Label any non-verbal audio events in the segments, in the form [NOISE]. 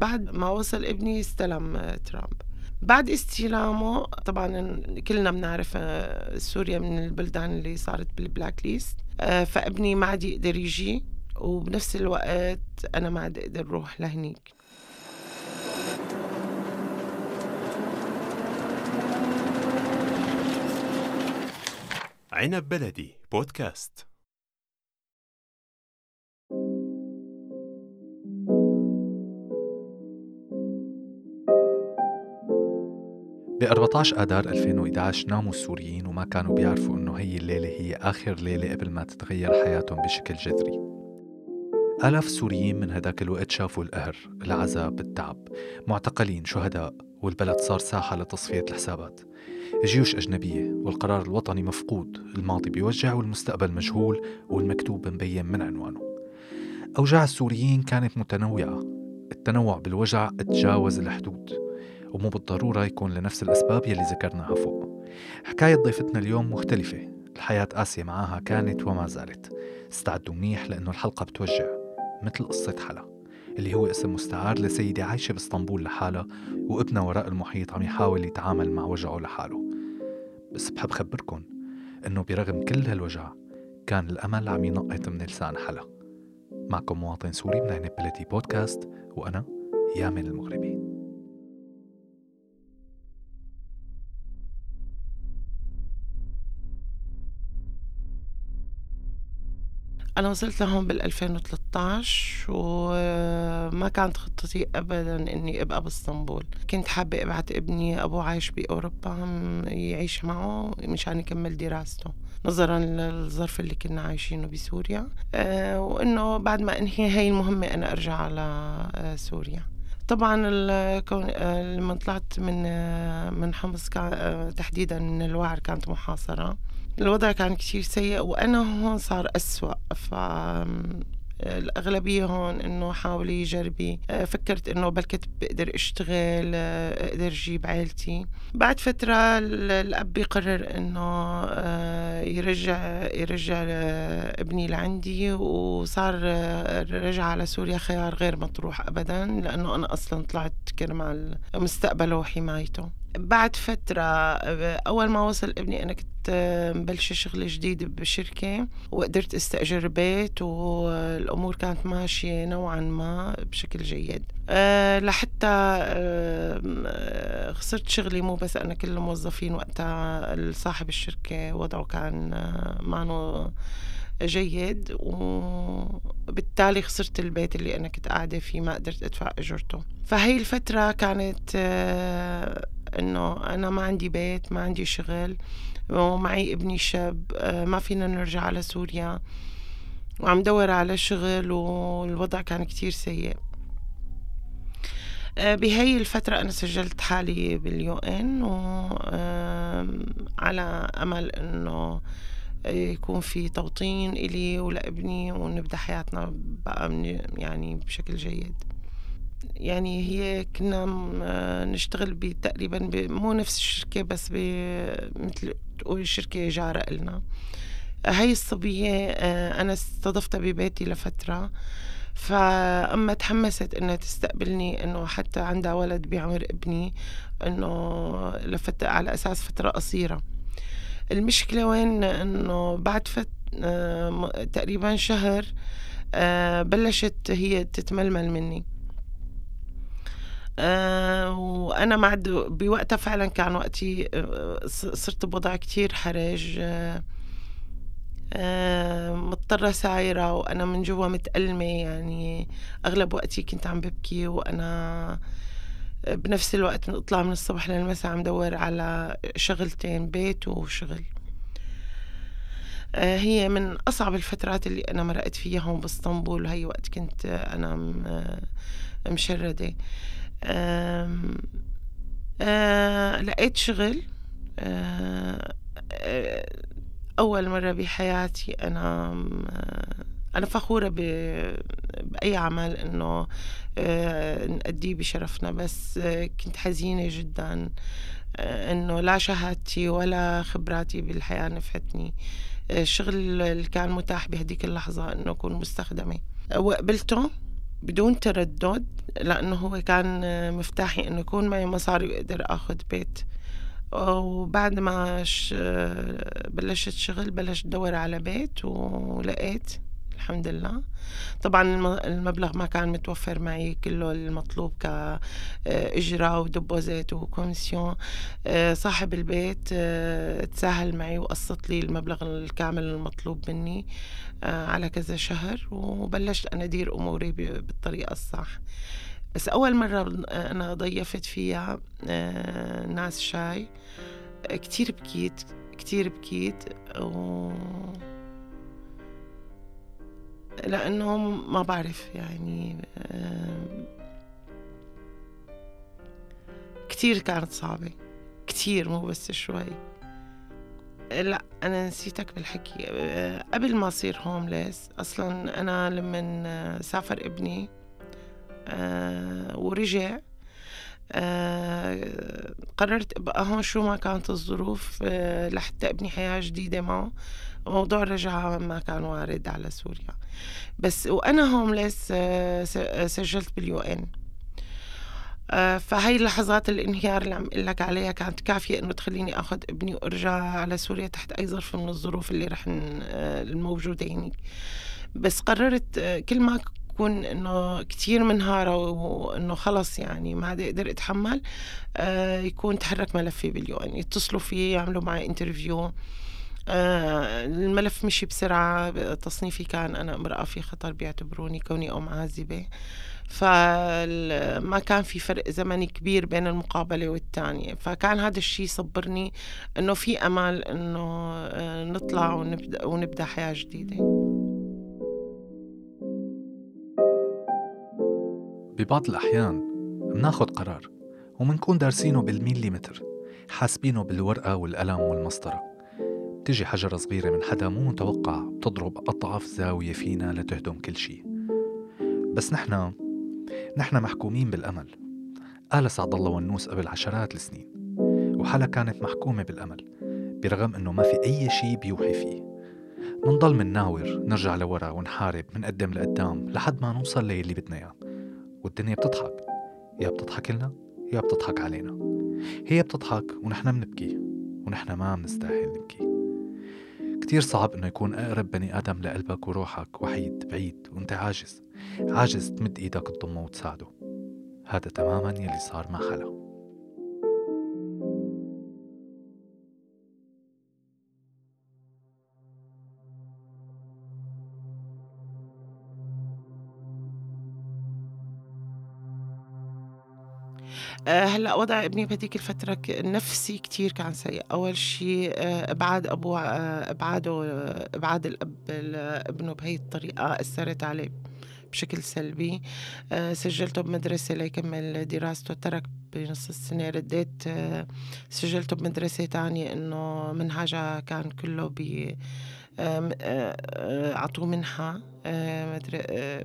بعد ما وصل ابني استلم ترامب. بعد استلامه طبعا كلنا بنعرف آه، سوريا من البلدان اللي صارت بالبلاك ليست. آه، فابني ما عاد يقدر يجي وبنفس الوقت أنا ما عاد أقدر أروح لهنيك. عنب بلدي بودكاست. ب 14 آذار 2011 ناموا السوريين وما كانوا بيعرفوا إنه هي الليلة هي آخر ليلة قبل ما تتغير حياتهم بشكل جذري. آلاف السوريين من هداك الوقت شافوا القهر، العذاب، التعب، معتقلين، شهداء، والبلد صار ساحة لتصفية الحسابات. جيوش أجنبية والقرار الوطني مفقود الماضي بيوجع والمستقبل مجهول والمكتوب مبين من عنوانه. أوجاع السوريين كانت متنوعة. التنوع بالوجع تجاوز الحدود. ومو بالضرورة يكون لنفس الأسباب يلي ذكرناها فوق. حكاية ضيفتنا اليوم مختلفة. الحياة آسيا معاها كانت وما زالت. استعدوا منيح لأنه الحلقة بتوجع. مثل قصة حلا اللي هو اسم مستعار لسيدة عايشة باسطنبول لحالها وابنها وراء المحيط عم يحاول يتعامل مع وجعه لحاله. بس بحب خبركن إنه برغم كل هالوجع كان الأمل عم ينقط من لسان حلا. معكم مواطن سوري من عنب بلدي بودكاست وأنا يامن المغربي. أنا وصلت لهون بال 2013 وما كانت خطتي أبدا إني أبقى بإسطنبول. كنت حابة أبعت ابني أبوه عايش بأوروبا يعيش معه مشان يكمل دراسته نظرا للظرف اللي كنا عايشينه بسوريا. أه وإنه بعد ما أنهي هاي المهمة أنا أرجع على آه، سوريا طبعا لما طلعت من من حمص تحديدا من الوعر كانت محاصرة. الوضع كان كتير سيء وأنا هون صار أسوأ. ف الأغلبية هون إنه حاولي جربي آه، فكرت إنه بلكت بقدر أشتغل آه، أقدر أجيب عائلتي بعد فترة الأب بيقرر إنه آه، يرجع يرجع ابني لعندي وصار الرجعة على سوريا خيار غير مطروح أبدا لأنه أنا أصلا طلعت كرمال مستقبله وحمايته. بعد فترة أول ما وصل ابني أنا كنت مبلشة شغل جديد بشركة وقدرت أستأجر بيت والأمور كانت ماشية نوعا ما بشكل جيد. أه لحتى أه خسرت شغلي مو بس أنا كل الموظفين وقتها صاحب الشركة وضعه كان آه، مانو جيد وبالتالي خسرت البيت اللي أنا كنت قاعدة فيه ما قدرت أدفع أجرته. فهي الفترة كانت آه، إنه أنا ما عندي بيت ما عندي شغل ومعي ابني شاب آه، ما فينا نرجع على سوريا. وعم دور على شغل والوضع كان كتير سيء. آه، بهي الفترة أنا سجلت حالي باليو إن وعلى أمل إنه يكون في توطين إلي ولابني ونبدأ حياتنا بقى يعني بشكل جيد. يعني هي كنا نشتغل تقريبا مو نفس الشركة بس مثل تقول شركة جارة إلنا. هاي الصبية آه، أنا استضفتها ببيتي لفترة. فأما تحمست إنها تستقبلني إنه حتى عندها ولد بعمر ابني إنه لفت على أساس فترة قصيرة. المشكلة وين؟ إنه بعد فت آه، تقريبا شهر آه، بلشت هي تتململ مني. آه وأنا مع بوقتها فعلا كان وقتي آه صرت بوضع كتير حرج آه مضطرة سايرة وأنا من جوا متألمة يعني أغلب وقتي كنت عم ببكي وأنا بنفس الوقت اطلع من الصبح للمساء عم دور على شغلتين بيت وشغل. هي من أصعب الفترات اللي أنا مرقت فيها هون باسطنبول وهي وقت كنت أنا مشردة. آه لقيت شغل. آه أول مرة بحياتي أنا أنا فخورة بأي عمل إنه آه، نأديه بشرفنا. بس كنت حزينة جدا آه، إنه لا شهادتي ولا خبراتي بالحياة نفعتني. الشغل اللي كان متاح بهديك اللحظة إنه أكون مستخدمة. وقبلته بدون تردد لأنه هو كان مفتاحي إنه يكون معي مصاري وأقدر آخد بيت. وبعد ما بلشت شغل بلشت أدور على بيت ولقيت الحمد لله. طبعا المبلغ ما كان متوفر معي كله المطلوب كإيجار و deposit و commission. آه، صاحب البيت آه، تساهل معي وقسط لي المبلغ الكامل المطلوب مني آه، على كذا شهر وبلشت أنا أدير أموري بالطريقة الصح. بس أول مرة أنا ضيفت فيها ناس شاي. كتير بكيت كتير بكيت و لأنه ما بعرف يعني كتير كانت صعبة كتير مو بس شوي. لا أنا نسيتك بالحكي. قبل ما أصير هومليس أصلا أنا لما سافر ابني ورجع قررت أبقى هون شو ما كانت الظروف لحتى أبني حياة جديدة معه. موضوع الرجعة ما كان وارد على سوريا. بس وأنا هومليس آه، آه، سجلت باليو آه، فهي لحظات الانهيار اللي عم أقول لك عليها كانت كافية إنه تخليني أخذ أبني وأرجع على سوريا تحت أي ظرف من الظروف اللي رح الموجودة هنيك بس قررت كل ما كون إنه كثير منهاره وإنه خلص يعني ما عاد أقدر اتحمل يكون تحرك ملفي بال UN يتصلوا فيه يعملوا معي interview آه، الملف مشي بسرعة تصنيفي كان أنا امرأة في خطر بيعتبروني كوني أم عازبة. فما كان في فرق زمني كبير بين المقابلة والتانية. فكان هذا الشيء صبرني إنه في أمل إنه آه، نطلع ونبدأ ونبدأ حياة جديدة. ببعض الأحيان مناخد قرار ومنكون دارسينه بالميليمتر حاسبينه بالورقة والقلم والمسطرة. بتجي حجرة صغيرة من حدا مو متوقع بتضرب أضعف زاوية فينا لتهدم كل شي بس نحنا نحنا محكومين بالأمل. قال سعد الله ونوس قبل عشرات السنين وحلا كانت محكومة بالأمل برغم إنه ما في أي شي بيوحي فيه. منضل منناور نرجع لورا ونحارب منقدم لقدام لحد ما نوصل للي بدنا إياه. والدنيا بتضحك. يا بتضحك لنا يا بتضحك علينا. هي بتضحك ونحن بنبكي ونحن ما بنستاهل نبكي. كتير صعب إنه يكون أقرب بني آدم لقلبك وروحك وحيد بعيد وأنت عاجز. عاجز تمد إيدك تضمه وتساعده. هذا تماما يلي صار مع حلا آه، هلأ وضع ابني بهديك الفترة النفسي كتير كان سيء. أول شيء آه، إبعاد أبوه آه، إبعاده إبعاد الأب لابنه بهي الطريقة أثرت عليه بشكل سلبي. سجلته بمدرسة ليكمل دراسته ترك بنص السنة رديت. سجلته بمدرسة تانية إنه منهجها كان كله ب عطوه منحة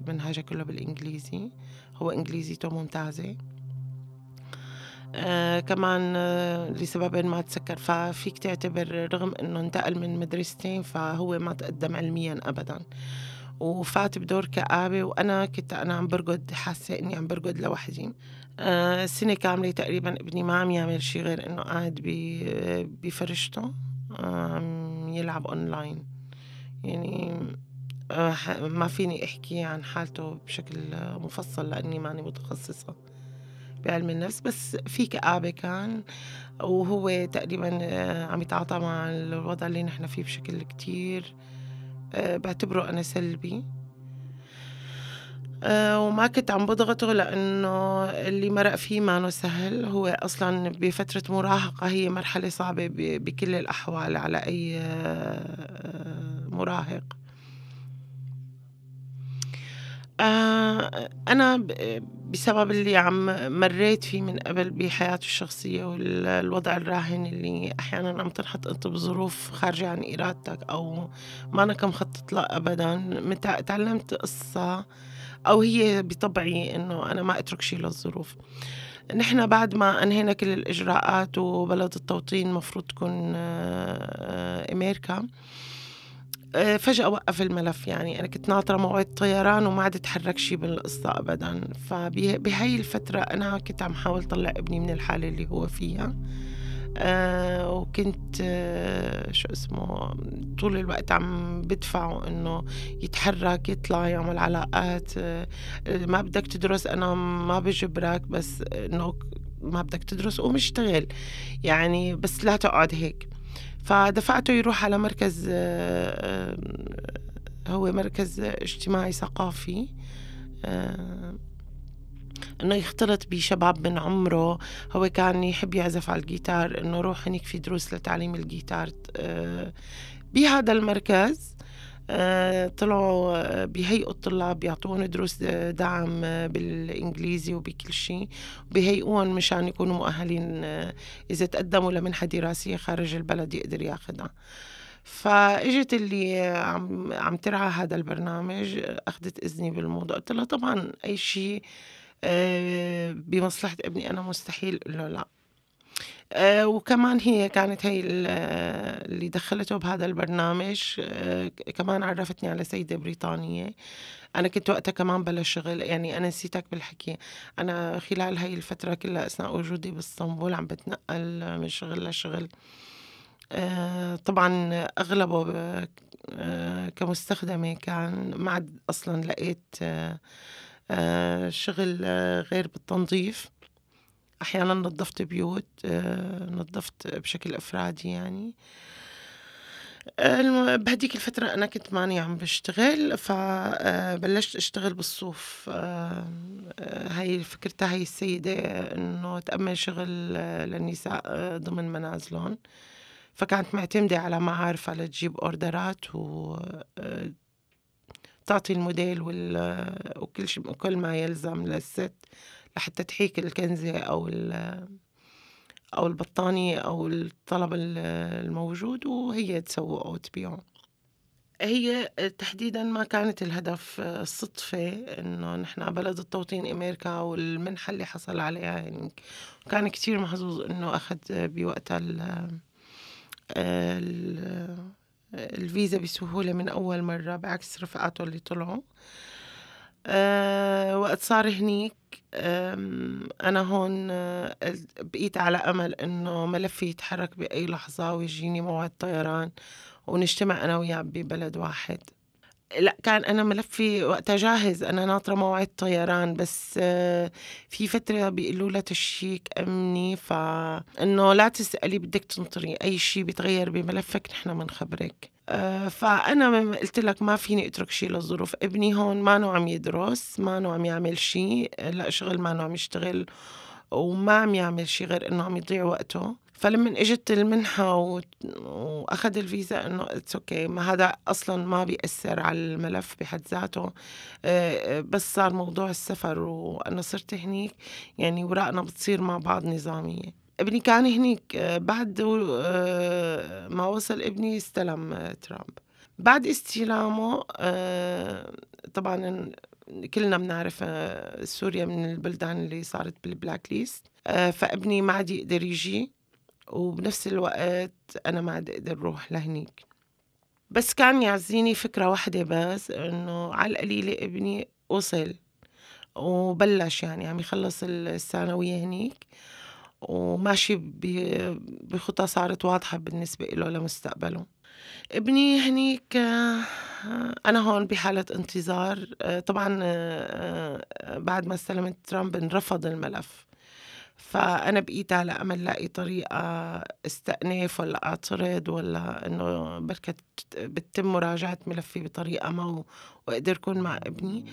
منهجها كله بالإنجليزي. هو إنجليزيته ممتازة. آه كمان آه لسبب ما تسكر ففيك تعتبر رغم إنه انتقل من مدرستين فهو ما تقدم علميا ابدا. وفات بدور كآبة وأنا كنت أنا عم برقد حاسة إني عم برقد لوحدي. آه سنة كاملة تقريبا ابني ما عم يعمل شي غير إنه قاعد بفرشته عم يلعب أونلاين. يعني ما فيني أحكي عن حالته بشكل مفصل لأني ماني متخصصة. بعلم النفس بس في كآبة كان وهو تقريبا آه، عم يتعاطى مع الوضع اللي نحن فيه بشكل كتير آه، بعتبره أنا سلبي. آه، وما كنت عم بضغطه لأنه اللي مرق فيه ما سهل. هو أصلا بفترة مراهقة هي مرحلة صعبة بكل الأحوال على أي مراهق. أنا بسبب اللي عم مريت فيه من قبل بحياتي الشخصية والوضع الراهن اللي أحيانا عم تنحط أنت بظروف خارجة عن إرادتك أو ما أنا مخطط لها أبدا. تعلمت قصة أو هي بطبعي إنه أنا ما أترك شيء للظروف. نحن بعد ما أنهينا كل الإجراءات وبلد التوطين المفروض تكون آه، أمريكا آه، فجأة وقف الملف. يعني أنا كنت ناطرة موعد طيران وما عاد تحرك شي بالقصة أبدا. فبهي الفترة أنا كنت عم حاول طلع ابني من الحالة اللي هو فيها. آه وكنت آه شو اسمه طول الوقت عم بدفعه إنه يتحرك يطلع يعمل علاقات. آه ما بدك تدرس أنا ما بجبرك بس إنه ما بدك تدرس قوم اشتغل يعني بس لا تقعد هيك. فدفعته يروح على مركز آه، هو مركز اجتماعي ثقافي آه، إنه يختلط بشباب من عمره. هو كان يحب يعزف على الجيتار إنه روح هنيك في دروس لتعليم الجيتار آه، بهذا المركز آه، طلعوا آه، بيهيئوا الطلاب بيعطوهم دروس دعم بالإنجليزي وبكل شيء بيهيئوهم مشان يكونوا مؤهلين إذا تقدموا لمنحة دراسية خارج البلد يقدر ياخذها فإجت اللي عم عم ترعى هذا البرنامج أخذت إذني بالموضوع. قلت لها طبعا أي شيء آه، بمصلحة ابني أنا مستحيل. له لا. آه، وكمان هي كانت هي اللي دخلته بهذا البرنامج. آه، كمان عرفتني على سيدة بريطانية. أنا كنت وقتها كمان بلا شغل يعني أنا نسيتك بالحكي. أنا خلال هاي الفترة كلها أثناء وجودي بإسطنبول عم بتنقل من شغل لشغل. طبعا أغلبه كمستخدمة كان ما عاد أصلا لقيت آه، شغل آه، غير بالتنظيف. أحيانا نظفت بيوت آه، نظفت بشكل أفرادي يعني. بهديك الفترة أنا كنت ماني عم بشتغل فبلشت أشتغل بالصوف. هاي فكرتها هاي السيدة إنه تأمن شغل للنساء ضمن منازلهم. فكانت معتمدة على معارفها لتجيب أوردرات و تعطي الموديل وكل وكل ما يلزم للست. لحتى تحيك الكنزة أو أو البطانية أو الطلب الموجود وهي تسوقه وتبيعه هي تحديدا ما كانت الهدف الصدفة إنه نحن بلد التوطين أمريكا والمنحة اللي حصل عليها يعني كان كتير محظوظ إنه أخذ بوقتها ال الفيزا بسهولة من أول مرة بعكس رفقاته اللي طلعوا. أه وقت صار هنيك أنا هون أه بقيت على أمل إنه ملفي يتحرك بأي لحظة ويجيني موعد طيران ونجتمع أنا وياه ببلد واحد. لا كان أنا ملفي وقتها جاهز. أنا ناطرة موعد طيران بس آه، في فترة بيقولوا لها check أمني فإنه لا تسألي بدك تنطري. أي شيء بيتغير بملفك نحن بنخبرك آه، فأنا قلت لك ما فيني أترك شيء للظروف. ابني هون ما عم يدرس ما عم يعمل شيء لا شغل ما عم يشتغل وما عم يعمل شيء غير إنه عم يضيع وقته. فلما إجت المنحة وأخذ الفيزا إنه it's okay ما هذا أصلا ما بيأثر على الملف بحد ذاته. آه، بس صار موضوع السفر وأنا صرت هنيك يعني ورقنا بتصير مع بعض نظامية. ابني كان هنيك آه، بعد آه، ما وصل ابني استلم ترامب. بعد استلامه طبعا كلنا بنعرف سوريا من البلدان اللي صارت بالبلاك ليست. فابني ما عاد يقدر يجي. وبنفس الوقت أنا ما عاد أقدر روح لهنيك. بس كان يعزيني فكرة واحدة بس إنه على القليلة ابني وصل وبلش يعني عم يخلص الثانوية هنيك وماشي بخطى صارت واضحة بالنسبة له لمستقبله. ابني هنيك أنا هون بحالة انتظار. طبعا بعد ما استلمت ترامب انرفض الملف. فأنا بقيت على أمل لاقي طريقة استأناف ولا أعترض ولا إنه بركة بتتم مراجعة ملفي بطريقة ما وأقدر أكون مع ابني.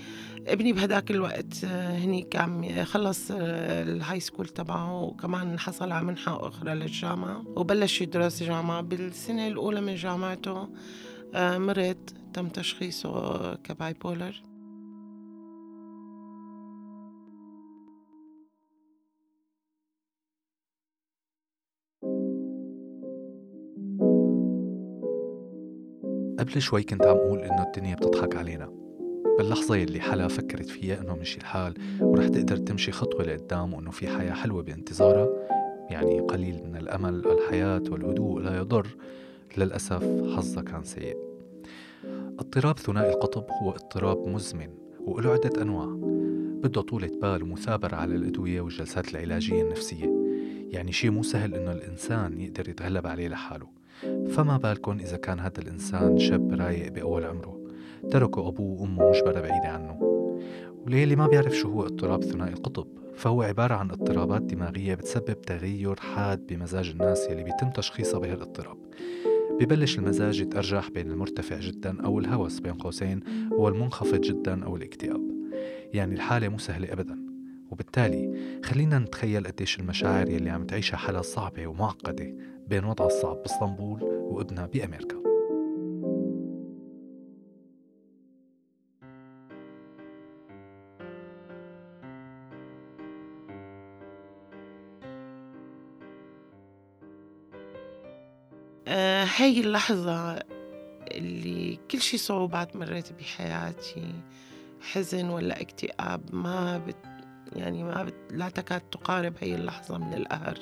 ابني بهداك الوقت هنيك عم خلص ال high school تبعه وكمان حصل على منحة أخرى للجامعة وبلش يدرس جامعة. بالسنة الأولى من جامعته آه، مرض تم تشخيصه ك bipolar قبل شوي كنت عم أقول إنه الدنيا بتضحك علينا. باللحظة يلي حلا فكرت فيها إنه مشي الحال ورح تقدر تمشي خطوة لقدام وإنه في حياة حلوة بانتظارها يعني قليل من الأمل الحياة والهدوء لا يضر للأسف حظها كان سيء. اضطراب ثنائي القطب هو اضطراب مزمن وله عدة أنواع. بده طولة بال ومثابرة على الأدوية والجلسات العلاجية النفسية. يعني شيء مو سهل إنه الإنسان يقدر يتغلب عليه لحاله. فما بالكم إذا كان هذا الإنسان شاب رايق بأول عمره؟ تركوا أبوه وأمه مجبرة بعيدة عنه. وليلي ما بيعرف شو هو اضطراب ثنائي القطب فهو عبارة عن اضطرابات دماغية بتسبب تغير حاد بمزاج الناس يلي بيتم تشخيصها بهالاضطراب. ببلش المزاج يتأرجح بين المرتفع جدا أو الهوس بين قوسين والمنخفض جدا أو الاكتئاب. يعني الحالة مو سهلة أبدا. وبالتالي خلينا نتخيل قديش المشاعر يلي عم تعيشها حالة صعبة ومعقدة. بين وضعها الصعب باسطنبول وابنها بأمريكا. آه، هاي اللحظة اللي كل شي صعوبات مريت بحياتي حزن ولا اكتئاب ما بت يعني ما بت لا تكاد تقارب هاي اللحظة من القهر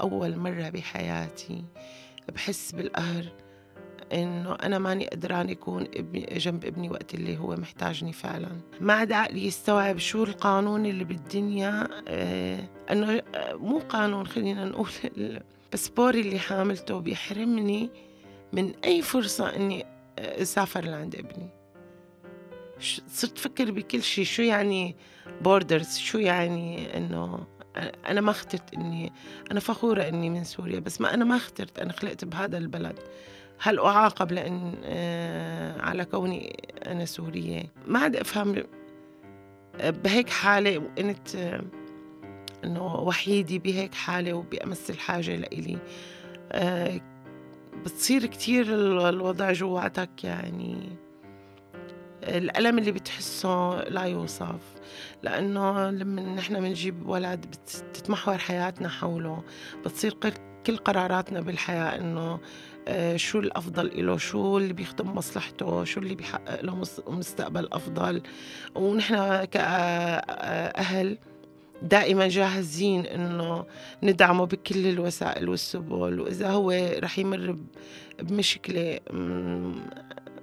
أول مرة بحياتي بحس بالقهر إنه أنا ماني قدران يكون ابني جنب ابني وقت اللي هو محتاجني فعلا. ما عاد عقلي يستوعب شو القانون اللي بالدنيا آه إنه آه، مو قانون خلينا نقول الباسبور اللي حاملته بيحرمني من أي فرصة إني أسافر لعند ابني. صرت أفكر بكل شيء شو يعني بوردرز شو يعني إنه أنا ما اخترت إني أنا فخورة إني من سوريا بس ما أنا ما اخترت أنا خلقت بهذا البلد. هل أعاقب لأن آه، على كوني أنا سورية؟ ما عاد أفهم بهيك حالة وقنت إنه وحيدة بهيك حالة وبأمس الحاجة لإلي. بتصير كتير الوضع جواتك يعني الألم اللي بتحسه لا يوصف. لأنه لما نحن بنجيب ولد بتتمحور حياتنا حوله بتصير كل قراراتنا بالحياة إنه آه، شو الأفضل له شو اللي بيخدم مصلحته شو اللي بيحقق له مستقبل أفضل. ونحن كأهل دائما جاهزين إنه ندعمه بكل الوسائل والسبل. وإذا هو رح يمر بمشكلة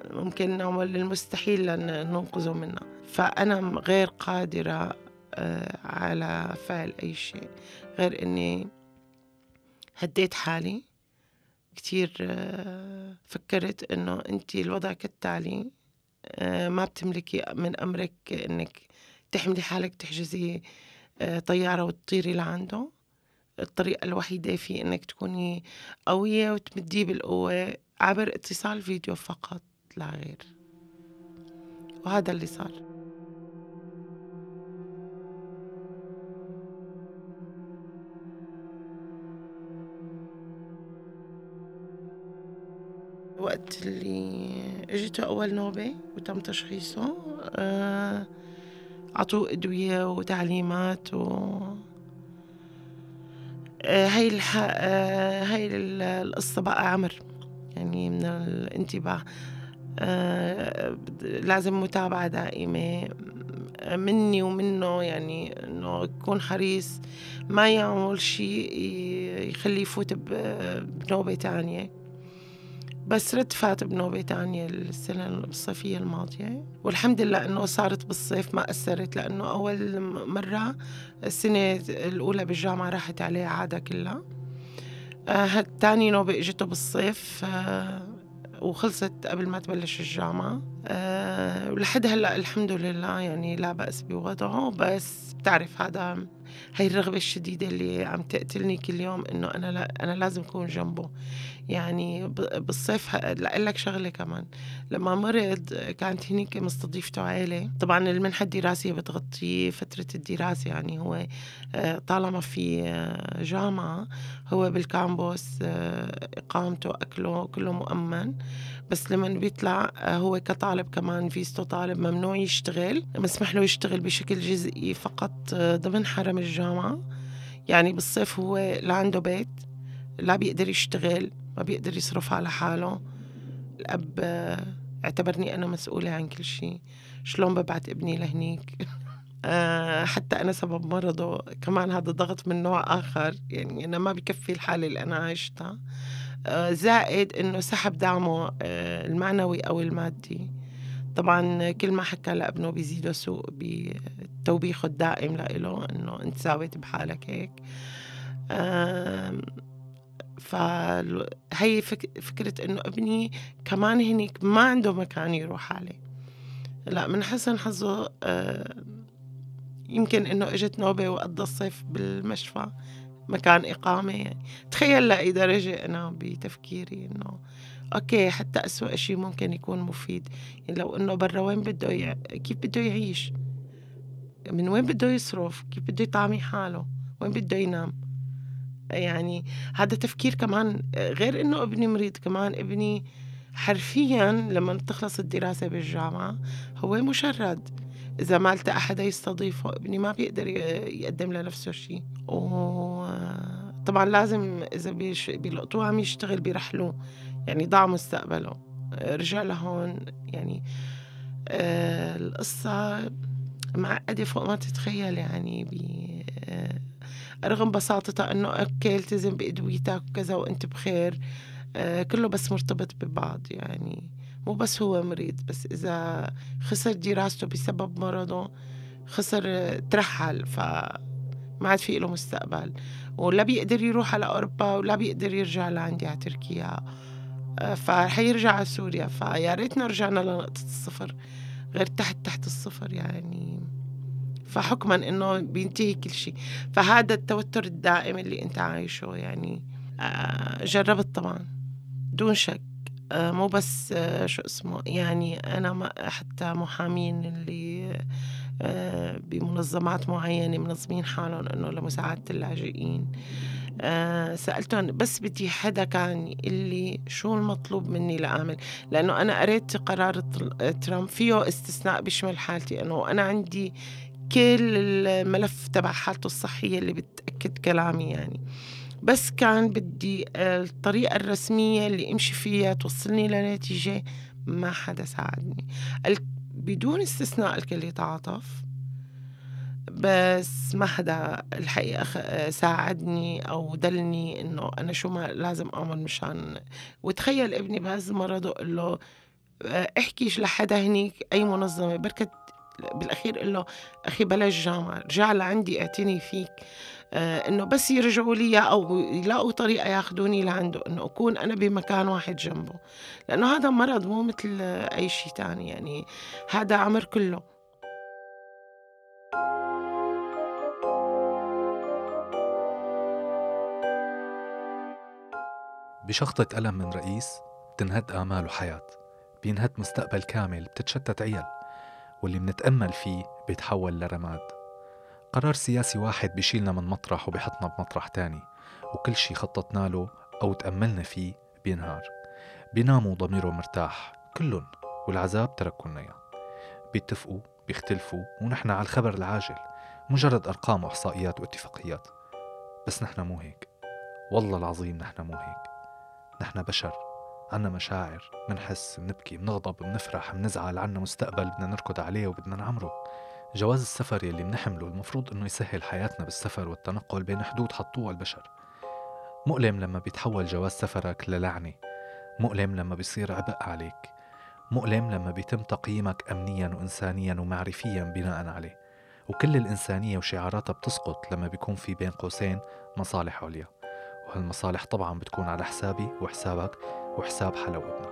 ممكن نعمل المستحيل لننقذه منها. فأنا غير قادرة آه، على فعل أي شيء. غير إني هديت حالي. كتير آه، فكرت إنه أنت الوضع كالتالي آه، ما بتملكي من أمرك إنك تحملي حالك تحجزي طيارة وتطيري لعنده. الطريقة الوحيدة في إنك تكوني قوية وتمديه بالقوة عبر اتصال فيديو فقط. لا غير. وهذا اللي صار. وقت اللي اجته أول نوبة وتم تشخيصه آه عطوه أدوية وتعليمات و آه، هاي الح... آه، هاي القصة بقى عمر يعني من الانتباه. لازم متابعة دائمة مني ومنه يعني إنه يكون حريص ما يعمل شيء يخليه يفوت بنوبة تانية. بس رد فات بنوبة تانية السنة الصيفية الماضية. والحمد لله إنه صارت بالصيف ما أثرت لأنه أول مرة السنة الأولى بالجامعة راحت عليه عادة كلها. آه تاني نوبة إجته بالصيف آه وخلصت قبل ما تبلش الجامعة. أه ولحد هلأ الحمد لله يعني لا بأس بوضعه بس بتعرف هذا هاي الرغبة الشديدة اللي عم تقتلني كل يوم إنه أنا لا أنا لازم أكون جنبه. يعني بالصيف لأقول لك شغلة كمان. لما مرض كانت هنيك مستضيفته عائلة طبعا المنحة الدراسية بتغطي فترة الدراسة يعني هو آه، طالما في آه، جامعة هو بال campus آه، إقامته أكله كله مؤمن. بس لما بيطلع هو كطالب كمان فيزتو طالب ممنوع يشتغل. مسمح له يشتغل بشكل جزئي فقط ضمن حرم الجامعة. يعني بالصيف هو لا عنده بيت لا بيقدر يشتغل. ما بيقدر يصرف على حاله. الأب اعتبرني أنا مسؤولة عن كل شيء. شلون ببعت ابني لهنيك؟ [LAUGHS] آه، حتى أنا سبب مرضه. كمان هذا ضغط من نوع آخر. يعني أنا ما بكفي الحالة اللي أنا عايشتها. آه، زائد إنه سحب دعمه آه، المعنوي أو المادي. طبعا كل ما حكى لأبنه بيزيده سوء بالتوبيخ الدائم لإله إنه أنت ساويت بحالك هيك. فهي فكرة إنه ابني كمان هنيك ما عنده مكان يروح عليه. لا من حسن حظه يمكن إنه إجت نوبة وقضى الصيف بالمشفى مكان إقامة يعني. تخيل لأي درجة أنا بتفكيري إنه أوكي حتى أسوأ شيء ممكن يكون مفيد. يعني لو إنه برا وين بده ي... كيف بده يعيش؟ من وين بده يصرف؟ كيف بده يطعمي حاله؟ وين بده ينام؟ يعني هذا تفكير كمان غير إنه ابني مريض كمان ابني حرفيا لما تخلص الدراسة بالجامعة هو مشرد. إذا ما التقى حدا يستضيفه ابني ما بيقدر يقدم لنفسه شيء. وطبعا لازم إذا بيلقطوه عم يشتغل بيرحلوه يعني ضاع مستقبله. رجع لهون يعني آه القصة معقدة فوق ما تتخيل يعني بي آه رغم بساطتها إنه أوكي التزم بأدويتك وكذا وأنت بخير آه كله بس مرتبط ببعض يعني. مو بس هو مريض بس إذا خسر دراسته بسبب مرضه خسر ترحل ف ما عاد في له مستقبل. ولا بيقدر يروح على أوروبا ولا بيقدر يرجع لعندي على تركيا. آه، فحيرجع على سوريا فيا ريتنا رجعنا لنقطة الصفر غير تحت تحت الصفر يعني. فحكما إنه بينتهي كل شيء. فهذا التوتر الدائم اللي أنت عايشه يعني آه، جربت طبعا. دون شك آه، مو بس شو اسمه يعني أنا حتى محامين اللي بمنظمات معينة منظمين حالهم إنه لمساعدة اللاجئين. آه سألتهم بس بدي حدا كان يقول لي شو المطلوب مني لأعمل. لأنه أنا قريت قرار ترامب فيه استثناء بيشمل حالتي أنه أنا عندي كل الملف تبع حالته الصحية اللي بتأكد كلامي يعني. بس كان بدي الطريقة الرسمية اللي امشي فيها توصلني لنتيجة ما حدا ساعدني. بدون استثناء الكل يتعاطف بس ما حدا الحقيقة ساعدني أو دلني إنه أنا شو ما لازم أعمل مشان. وتخيل ابني بهذا المرض وقال له احكيش لحدا هنيك أي منظمة بركت بالأخير قال له أخي بلاش جامعة رجع لعندي أعتني فيك. آه إنه بس يرجعوا لي أو يلاقوا طريقة ياخذوني لعنده إنه أكون أنا بمكان واحد جنبه. لأنه هذا مرض مو مثل أي شيء تاني يعني هذا عمر كله. بشخطة ألم من رئيس بتنهد آمال وحياة بينهد مستقبل كامل بتتشتت عيال. واللي منتأمل فيه بيتحول لرماد. قرار سياسي واحد بيشيلنا من مطرح وبيحطنا بمطرح تاني وكل شي خططنا له أو تأملنا فيه بينهار. بيناموا ضميره مرتاح كلن والعذاب تركوا لنا بيتفقوا بيختلفوا ونحن على الخبر العاجل مجرد أرقام وإحصائيات واتفاقيات. بس نحن مو هيك. والله العظيم نحن مو هيك. نحن بشر. عنا مشاعر منحس منبكي منغضب منفرح منزعل عنا مستقبل بدنا نركض عليه وبدنا نعمره. جواز السفر يلي منحمله المفروض إنه يسهل حياتنا بالسفر والتنقل بين حدود حطوها البشر. مؤلم لما بيتحول جواز سفرك للعنة. مؤلم لما بيصير عبء عليك. مؤلم لما بيتم تقييمك أمنيا وإنسانيا ومعرفيا بناء عليه. وكل الإنسانية وشعاراتها بتسقط لما بيكون في بين قوسين مصالح عليا. وهالمصالح طبعا بتكون على حسابي وحسابك وحساب حلا وابنه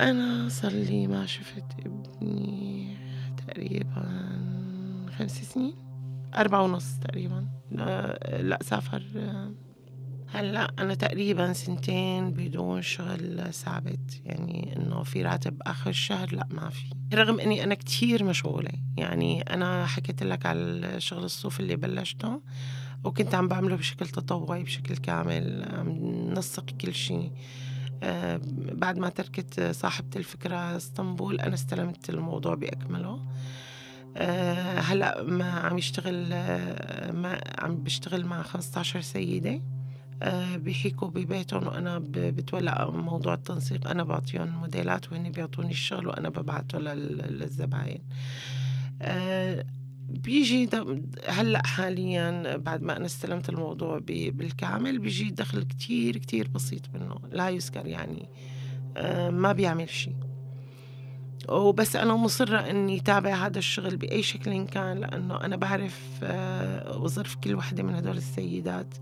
أنا صار لي ما شفت ابني تقريبا خمس سنين أربعة ونص تقريبا. لا سافر هلأ أنا تقريبا سنتين بدون شغل ثابت يعني إنه في راتب آخر الشهر لأ ما في. رغم إني أنا كتير مشغولة يعني أنا حكيت لك على الشغل الصوف اللي بلشته وكنت عم بعمله بشكل تطوعي بشكل كامل عم نسق كل شيء آه بعد ما تركت صاحبة الفكرة اسطنبول أنا استلمت الموضوع بأكمله. آه هلأ ما عم يشتغل آه ما عم بشتغل مع 15 سيدة. بيحكوا ببيتهم. وأنا بتولى موضوع التنسيق. أنا بعطيهم موديلات وهن بيعطوني الشغل وأنا ببعته للزباين. آه، بيجي هلأ حاليا بعد ما أنا استلمت الموضوع بالكامل بيجي دخل كتير كتير بسيط منه. لا يذكر يعني آه، ما بيعمل شيء وبس أنا مصرة إني تابع هذا الشغل بأي شكل كان لأنه أنا بعرف آه، وظرف كل وحدة من هدول السيدات.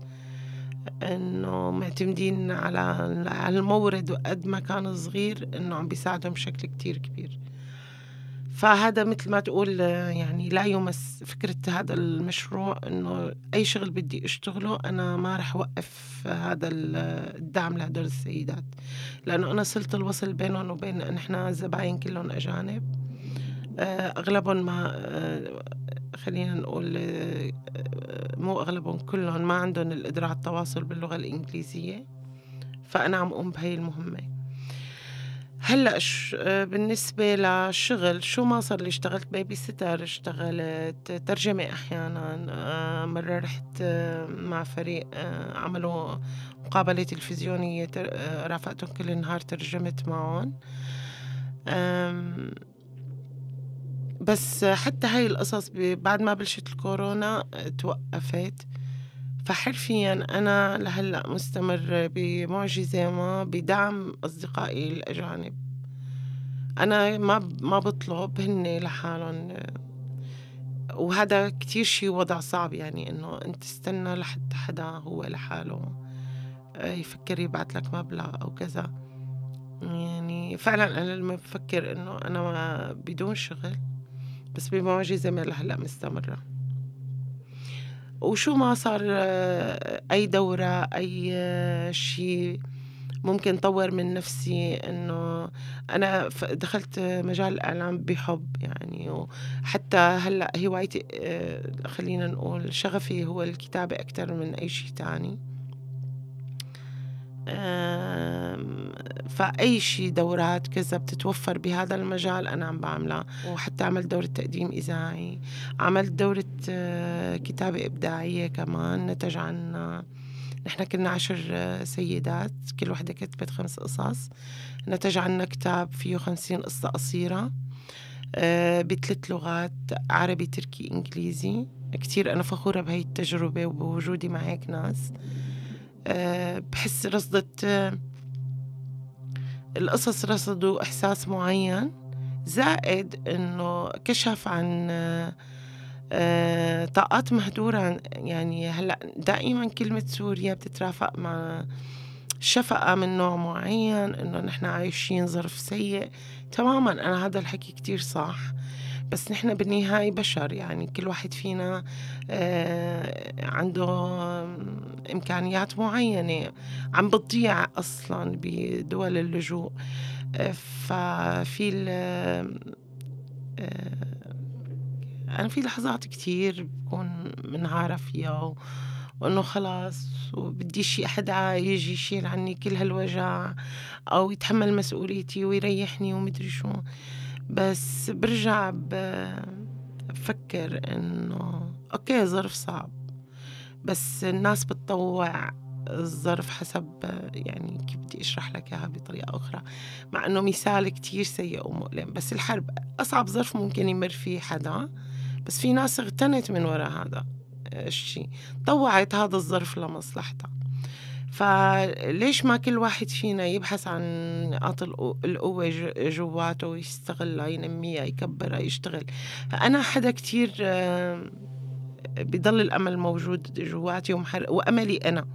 إنه معتمدين على المورد وقد ما كان صغير إنه عم بيساعدهم بشكل كتير كبير. فهذا مثل ما تقول يعني لا يمس فكرة هذا المشروع إنه أي شغل بدي أشتغله أنا ما رح أوقف هذا الدعم لهدول السيدات. لأنه أنا صلت الوصل بينهم وبين نحن الزباين كلهم أجانب. آه، أغلبهم ما آه، خلينا نقول آه، مو أغلبهم كلهم ما عندهم القدرة على التواصل باللغة الإنجليزية فأنا عم أقوم بهي المهمة. هلأ بالنسبة للشغل شو ما صار لي اشتغلت بيبي ستر اشتغلت ترجمة أحيانا آه، مرة رحت آه، مع فريق آه، عملوا مقابلة تلفزيونية رافقتهم كل النهار ترجمت معهم. بس حتى هاي القصص بعد ما بلشت الكورونا توقفت. فحرفيا أنا لهلأ مستمر بمعجزة ما بدعم أصدقائي الأجانب. أنا ما ما بطلب هن لحالهم. وهذا كتير شي وضع صعب يعني إنه أنت تستنى لحتى حدا هو لحاله يفكر يبعت لك مبلغ أو كذا. يعني فعلا أنا لما بفكر إنه أنا بدون شغل بس بمعجزة ما لهلأ مستمرة. وشو ما صار آه، أي دورة أي آه، شيء ممكن طور من نفسي إنه أنا دخلت مجال الإعلام بحب يعني. وحتى هلأ هوايتي آه، خلينا نقول شغفي هو الكتابة أكثر من أي شيء تاني. فأي شيء دورات كذا بتتوفر بهذا المجال أنا عم بعملها. وحتى عملت دورة تقديم إذاعي عملت دورة آه، كتابة إبداعية كمان نتج عنا. نحن كنا عشر آه، سيدات كل وحدة كتبت خمس قصص. نتج عنا كتاب فيه خمسين قصة قصيرة آه، بثلاث لغات عربي تركي إنجليزي. كتير أنا فخورة بهي التجربة وبوجودي مع هيك ناس. بحس رصدت القصص رصدوا إحساس معين زائد إنه كشف عن آه، طاقات مهدورة يعني هلأ دائما كلمة سوريا بتترافق مع شفقة من نوع معين إنه نحن عايشين ظرف سيء. تماما أنا هذا الحكي كتير صح. بس نحن بالنهاية بشر يعني كل واحد فينا آه، عنده إمكانيات معينة عم بتضيع أصلا بدول اللجوء. ففي آه، أنا في لحظات كتير بكون منهارة فيها وإنه خلاص وبدي شي حدا يجي يشيل عني كل هالوجع أو يتحمل مسؤوليتي ويريحني ومدري شو. بس برجع بفكر إنه أوكي ظرف صعب بس الناس بتطوع الظرف حسب يعني كيف بدي أشرح لك إياها بطريقة أخرى. مع إنه مثال كتير سيء ومؤلم بس الحرب أصعب ظرف ممكن يمر فيه حدا بس في ناس اغتنت من وراء هذا الشيء طوعت هذا الظرف لمصلحتها. فليش ما كل واحد فينا يبحث عن نقاط القوة جواته ويستغلها ينميها يكبرها يشتغل. أنا حدا كتير بضل الأمل موجود جواتي وأملي أنا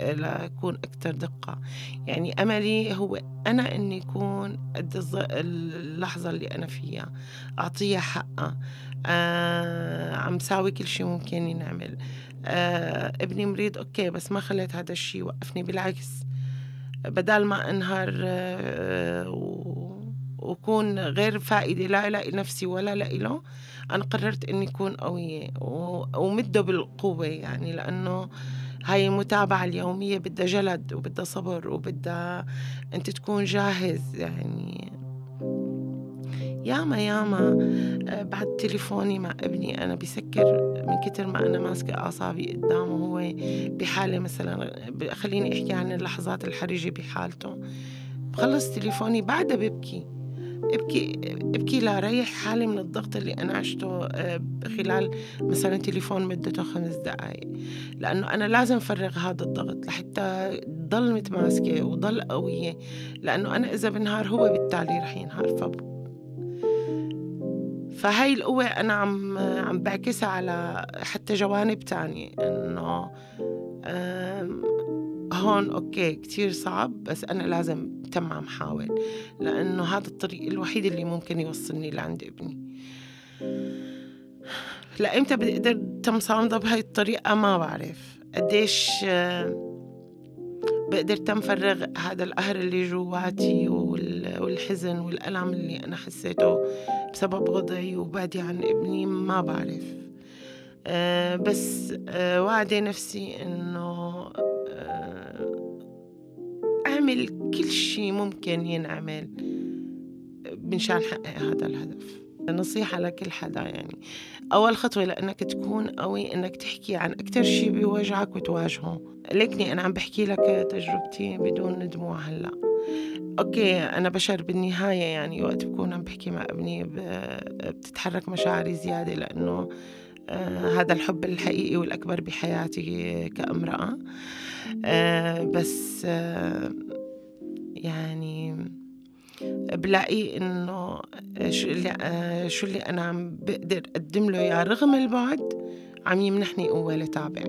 لأكون أكثر دقة. يعني أملي هو أنا إني أكون قد اللحظة اللي أنا فيها. أعطيها حقها. آه عم ساوي كل شيء ممكن ينعمل. آه ابني مريض أوكي بس ما خليت هذا الشيء يوقفني بالعكس. بدال ما أنهار آه وكون غير فائدة لا لا نفسي ولا له أنا قررت إني أكون قوية ومدة بالقوة يعني لأنه هاي المتابعة اليومية بدها جلد وبدها صبر وبدها أنت تكون جاهز يعني. ياما ياما آه، بعد تليفوني مع ابني أنا بسكر من كتر ما أنا ماسكة أعصابي قدامه هو بحالة مثلا خليني أحكي عن اللحظات الحرجة بحالته. بخلص تليفوني بعدها ببكي ابكي ابكي لريح حالي من الضغط اللي أنا عشته آه، خلال مثلا تليفون مدته خمس دقائق لأنه أنا لازم أفرغ هذا الضغط لحتى ضل متماسكة وضل قوية. لأنه أنا إذا بنهار هو بالتالي رح ينهار ف فهاي القوة أنا عم عم بعكسها على حتى جوانب تانية إنه هون أوكي كتير صعب بس أنا لازم تم عم حاول لأنه هذا الطريق الوحيد اللي ممكن يوصلني لعند ابني. لإمتى بقدر تم صامدة بهاي الطريقة ما بعرف. قديش بقدر تم فرغ هذا القهر اللي جواتي والحزن والألم اللي أنا حسيته بسبب وضعي وبعدي عن ابني ما بعرف. أه بس أه وعدي نفسي إنه أه أعمل كل شيء ممكن ينعمل منشان حقق هذا الهدف. نصيحة لكل حدا يعني. أول خطوة لأنك تكون قوي إنك تحكي عن أكتر شيء بيوجعك وتواجهه. ليكني أنا عم بحكي لك تجربتي بدون دموع هلأ. أوكي أنا بشر بالنهاية يعني وقت بكون عم بحكي مع ابني بتتحرك مشاعري زيادة لأنه آه هذا الحب الحقيقي والأكبر بحياتي كأمرأة. آه بس آه يعني بلاقي إنه شو اللي آه شو اللي أنا عم بقدر أقدم له اياه رغم البعد عم يمنحني قوة لتابع.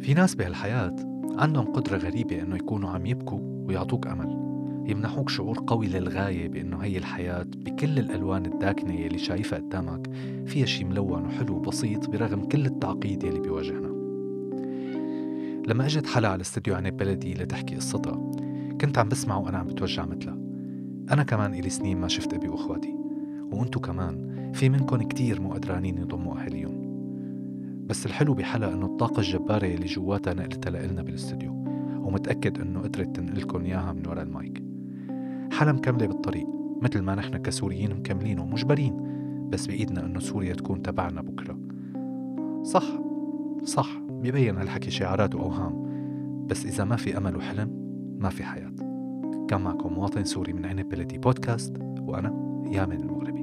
في ناس بهالحياة عندهم قدرة غريبة إنه يكونوا عم يبكوا ويعطوك أمل. يمنحوك شعور قوي للغاية بإنه هي الحياة بكل الألوان الداكنة يلي شايفها قدامك فيها شي ملون وحلو وبسيط برغم كل التعقيد يلي بيواجهنا. لما اجت حلا على استديو عنب بلدي لتحكي قصتها كنت عم بسمع وأنا عم بتوجع مثلها. أنا كمان إلي سنين ما شفت أبي وأخواتي وأنتو كمان في منكم كتير مو قدرانين يضموا أهليهم بس الحلو بحلا إنه الطاقة الجبارة اللي جواتها نقلتها لإلنا بالاستوديو ومتأكد إنه قدرت تنقلكم إياها من ورا المايك. حلا مكملة بالطريق مثل ما نحن كسوريين مكملين ومجبرين بس بإيدنا إنه سوريا تكون تبعنا بكرة. صح صح. بيبين هالحكي شعارات وأوهام. بس إذا ما في أمل وحلم ما في حياة. كان معكم مواطن سوري من عنب بلدي بودكاست وأنا يامن المغرب